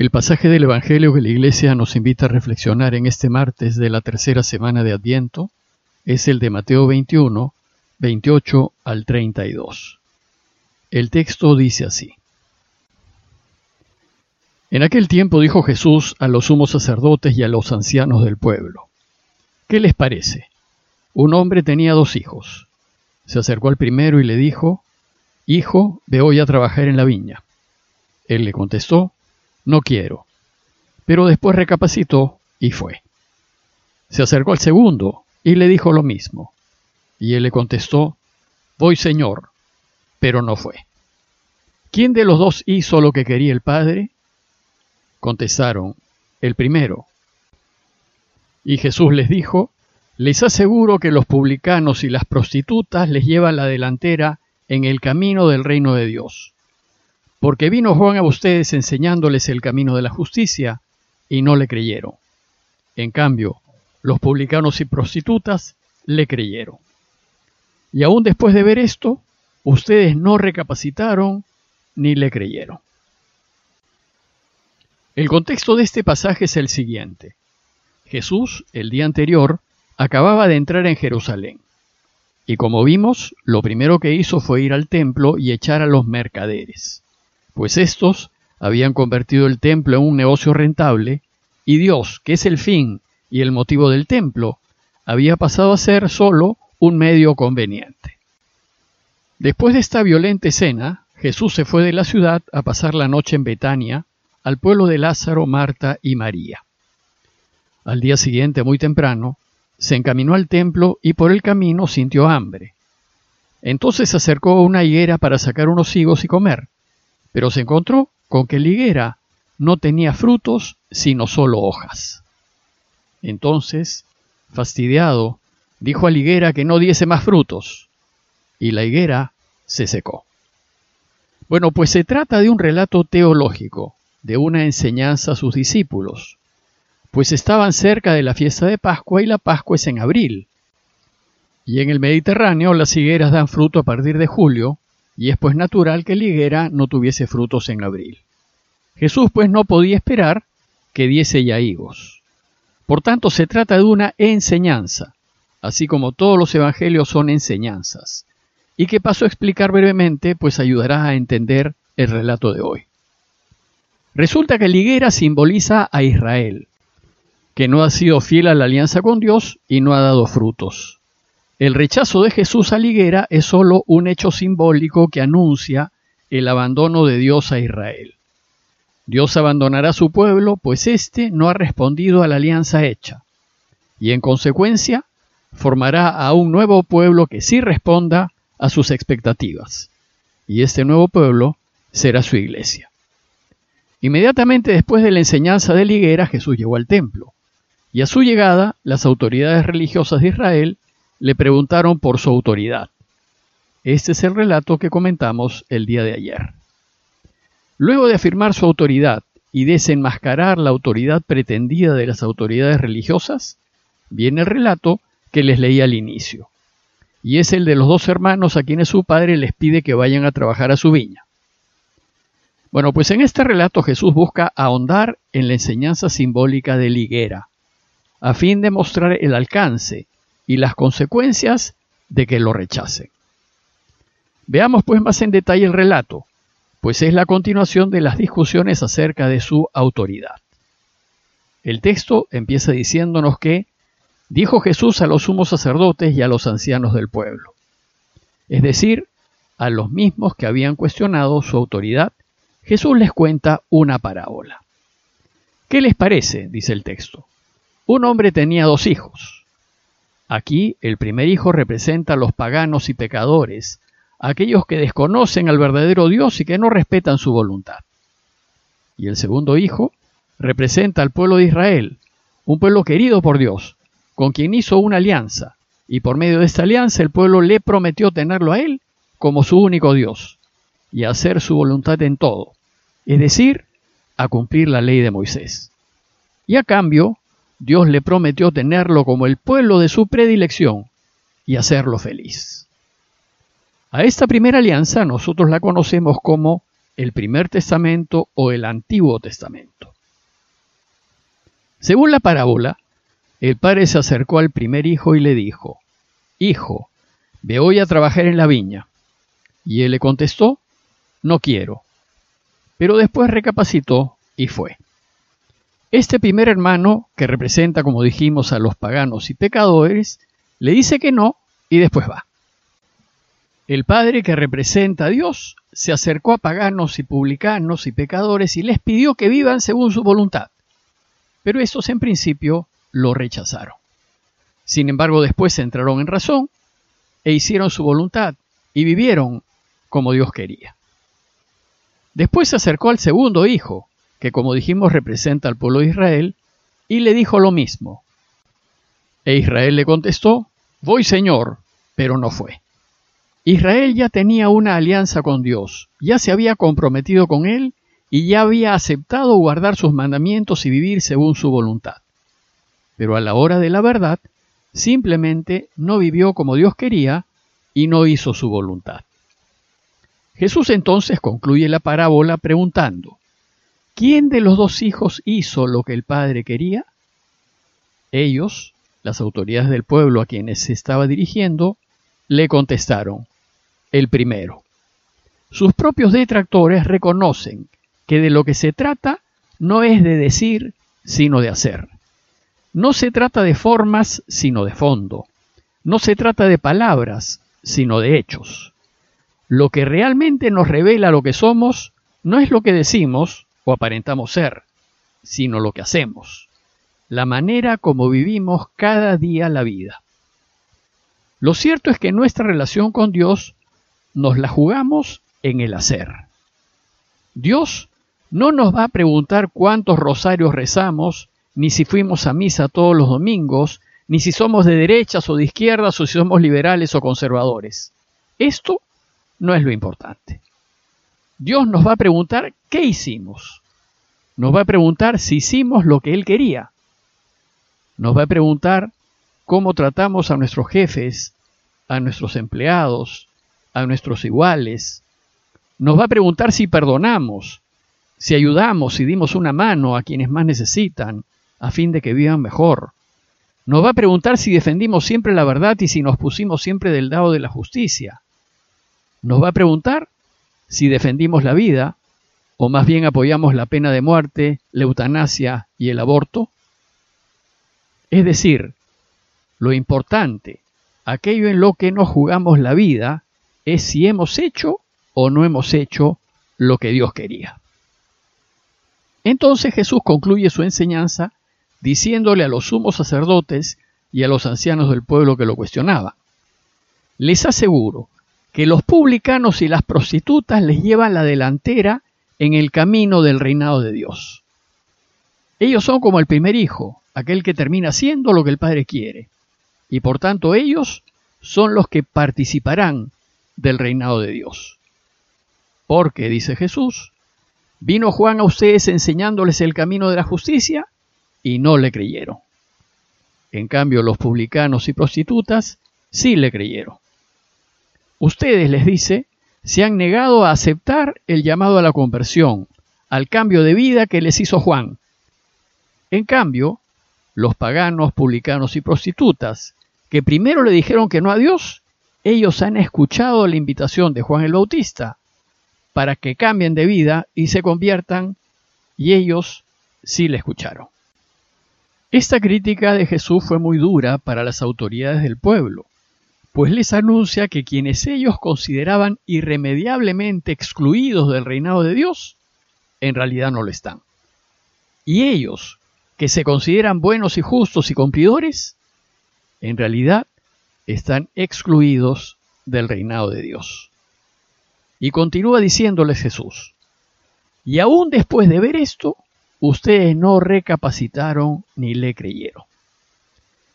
El pasaje del Evangelio que la Iglesia nos invita a reflexionar en este martes de la tercera semana de Adviento es el de Mateo 21, 28 al 32. El texto dice así. En aquel tiempo dijo Jesús a los sumos sacerdotes y a los ancianos del pueblo, ¿qué les parece? Un hombre tenía dos hijos. Se acercó al primero y le dijo, Hijo, ve hoy a trabajar en la viña. Él le contestó, no quiero. Pero después recapacitó y fue. Se acercó al segundo y le dijo lo mismo. Y él le contestó, Voy, Señor, pero no fue. ¿Quién de los dos hizo lo que quería el Padre? Contestaron, el primero. Y Jesús les dijo, Les aseguro que los publicanos y las prostitutas les llevan la delantera en el camino del reino de Dios. Porque vino Juan a ustedes enseñándoles el camino de la justicia, y no le creyeron. En cambio, los publicanos y prostitutas le creyeron. Y aún después de ver esto, ustedes no recapacitaron ni le creyeron. El contexto de este pasaje es el siguiente. Jesús, el día anterior, acababa de entrar en Jerusalén. Y como vimos, lo primero que hizo fue ir al templo y echar a los mercaderes pues estos habían convertido el templo en un negocio rentable y Dios, que es el fin y el motivo del templo, había pasado a ser solo un medio conveniente. Después de esta violenta escena, Jesús se fue de la ciudad a pasar la noche en Betania, al pueblo de Lázaro, Marta y María. Al día siguiente, muy temprano, se encaminó al templo y por el camino sintió hambre. Entonces se acercó a una higuera para sacar unos higos y comer pero se encontró con que la higuera no tenía frutos sino solo hojas. Entonces, fastidiado, dijo a la higuera que no diese más frutos, y la higuera se secó. Bueno, pues se trata de un relato teológico, de una enseñanza a sus discípulos, pues estaban cerca de la fiesta de Pascua y la Pascua es en abril. Y en el Mediterráneo las higueras dan fruto a partir de julio, y es pues natural que la higuera no tuviese frutos en abril. Jesús pues no podía esperar que diese ya higos. Por tanto, se trata de una enseñanza, así como todos los evangelios son enseñanzas, y que paso a explicar brevemente, pues ayudará a entender el relato de hoy. Resulta que la higuera simboliza a Israel, que no ha sido fiel a la alianza con Dios y no ha dado frutos. El rechazo de Jesús a la higuera es sólo un hecho simbólico que anuncia el abandono de Dios a Israel. Dios abandonará a su pueblo, pues éste no ha respondido a la alianza hecha, y en consecuencia formará a un nuevo pueblo que sí responda a sus expectativas, y este nuevo pueblo será su iglesia. Inmediatamente después de la enseñanza de la higuera, Jesús llegó al templo, y a su llegada las autoridades religiosas de Israel le preguntaron por su autoridad. Este es el relato que comentamos el día de ayer. Luego de afirmar su autoridad y desenmascarar la autoridad pretendida de las autoridades religiosas, viene el relato que les leí al inicio, y es el de los dos hermanos a quienes su padre les pide que vayan a trabajar a su viña. Bueno, pues en este relato Jesús busca ahondar en la enseñanza simbólica de higuera, a fin de mostrar el alcance y las consecuencias de que lo rechacen. Veamos pues más en detalle el relato, pues es la continuación de las discusiones acerca de su autoridad. El texto empieza diciéndonos que dijo Jesús a los sumos sacerdotes y a los ancianos del pueblo, es decir, a los mismos que habían cuestionado su autoridad, Jesús les cuenta una parábola. ¿Qué les parece? dice el texto. Un hombre tenía dos hijos. Aquí el primer hijo representa a los paganos y pecadores, aquellos que desconocen al verdadero Dios y que no respetan su voluntad. Y el segundo hijo representa al pueblo de Israel, un pueblo querido por Dios, con quien hizo una alianza, y por medio de esta alianza el pueblo le prometió tenerlo a él como su único Dios, y hacer su voluntad en todo, es decir, a cumplir la ley de Moisés. Y a cambio, Dios le prometió tenerlo como el pueblo de su predilección y hacerlo feliz. A esta primera alianza nosotros la conocemos como el primer testamento o el antiguo testamento. Según la parábola, el padre se acercó al primer hijo y le dijo, Hijo, ve hoy a trabajar en la viña. Y él le contestó, No quiero. Pero después recapacitó y fue. Este primer hermano, que representa, como dijimos, a los paganos y pecadores, le dice que no y después va. El padre que representa a Dios se acercó a paganos y publicanos y pecadores y les pidió que vivan según su voluntad. Pero estos en principio lo rechazaron. Sin embargo, después entraron en razón e hicieron su voluntad y vivieron como Dios quería. Después se acercó al segundo hijo, que como dijimos representa al pueblo de Israel, y le dijo lo mismo. E Israel le contestó, Voy Señor, pero no fue. Israel ya tenía una alianza con Dios, ya se había comprometido con Él y ya había aceptado guardar sus mandamientos y vivir según su voluntad. Pero a la hora de la verdad, simplemente no vivió como Dios quería y no hizo su voluntad. Jesús entonces concluye la parábola preguntando, ¿quién de los dos hijos hizo lo que el padre quería? Ellos, las autoridades del pueblo a quienes se estaba dirigiendo, le contestaron, el primero. Sus propios detractores reconocen que de lo que se trata no es de decir, sino de hacer. No se trata de formas, sino de fondo. No se trata de palabras, sino de hechos. Lo que realmente nos revela lo que somos no es lo que decimos o aparentamos ser, sino lo que hacemos, la manera como vivimos cada día la vida. Lo cierto es que nuestra relación con Dios nos la jugamos en el hacer. Dios no nos va a preguntar cuántos rosarios rezamos ni si fuimos a misa todos los domingos, ni si somos de derechas o de izquierdas o si somos liberales o conservadores. Esto no es lo importante. Dios nos va a preguntar qué hicimos. Nos va a preguntar si hicimos lo que Él quería. Nos va a preguntar cómo tratamos a nuestros jefes, a nuestros empleados, a nuestros iguales. Nos va a preguntar si perdonamos, si ayudamos, si dimos una mano a quienes más necesitan, a fin de que vivan mejor. Nos va a preguntar si defendimos siempre la verdad y si nos pusimos siempre del lado de la justicia. Nos va a preguntar si defendimos la vida, o más bien apoyamos la pena de muerte, la eutanasia y el aborto. Es decir, lo importante, aquello en lo que nos jugamos la vida, es si hemos hecho o no hemos hecho lo que Dios quería. Entonces Jesús concluye su enseñanza diciéndole a los sumos sacerdotes y a los ancianos del pueblo que lo cuestionaban, les aseguro que los publicanos y las prostitutas les llevan la delantera en el camino del reinado de Dios. Ellos son como el primer hijo, aquel que termina haciendo lo que el Padre quiere, y por tanto ellos son los que participarán del reinado de Dios. Porque, dice Jesús, vino Juan a ustedes enseñándoles el camino de la justicia y no le creyeron. En cambio, los publicanos y prostitutas sí le creyeron. Ustedes, les dice, se han negado a aceptar el llamado a la conversión, al cambio de vida que les hizo Juan. En cambio, los paganos, publicanos y prostitutas, que primero le dijeron que no a Dios, ellos han escuchado la invitación de Juan el Bautista para que cambien de vida y se conviertan, y ellos sí le escucharon. Esta crítica de Jesús fue muy dura para las autoridades del pueblo, pues les anuncia que quienes ellos consideraban irremediablemente excluidos del reinado de Dios, en realidad no lo están. Y ellos, que se consideran buenos y justos y cumplidores, en realidad están excluidos del reinado de Dios. Y continúa diciéndoles Jesús, y aún después de ver esto, ustedes no recapacitaron ni le creyeron.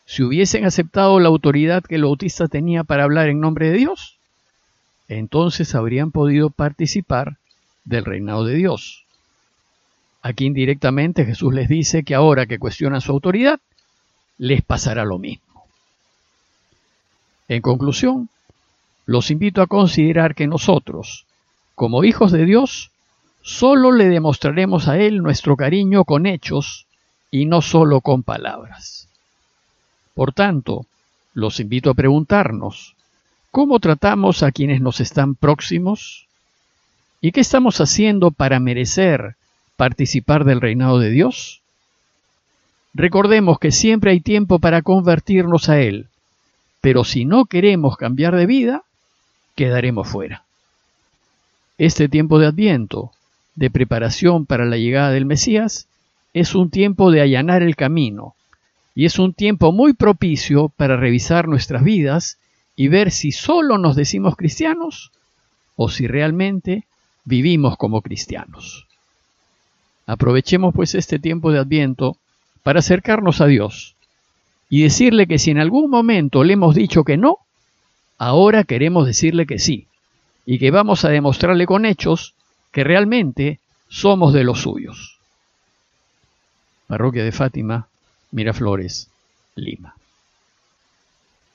Si hubiesen aceptado la autoridad que el bautista tenía para hablar en nombre de Dios, entonces habrían podido participar del reinado de Dios. Aquí indirectamente Jesús les dice que ahora que cuestionan su autoridad, les pasará lo mismo. En conclusión, los invito a considerar que nosotros, como hijos de Dios, solo le demostraremos a Él nuestro cariño con hechos y no solo con palabras. Por tanto, los invito a preguntarnos, ¿cómo tratamos a quienes nos están próximos? ¿Y qué estamos haciendo para merecer participar del reinado de Dios? Recordemos que siempre hay tiempo para convertirnos a Él, pero si no queremos cambiar de vida, quedaremos fuera. Este tiempo de adviento, de preparación para la llegada del Mesías, es un tiempo de allanar el camino, y es un tiempo muy propicio para revisar nuestras vidas y ver si solo nos decimos cristianos o si realmente vivimos como cristianos. Aprovechemos pues este tiempo de adviento para acercarnos a Dios y decirle que si en algún momento le hemos dicho que no, ahora queremos decirle que sí, y que vamos a demostrarle con hechos que realmente somos de los suyos. Parroquia de Fátima, Miraflores, Lima.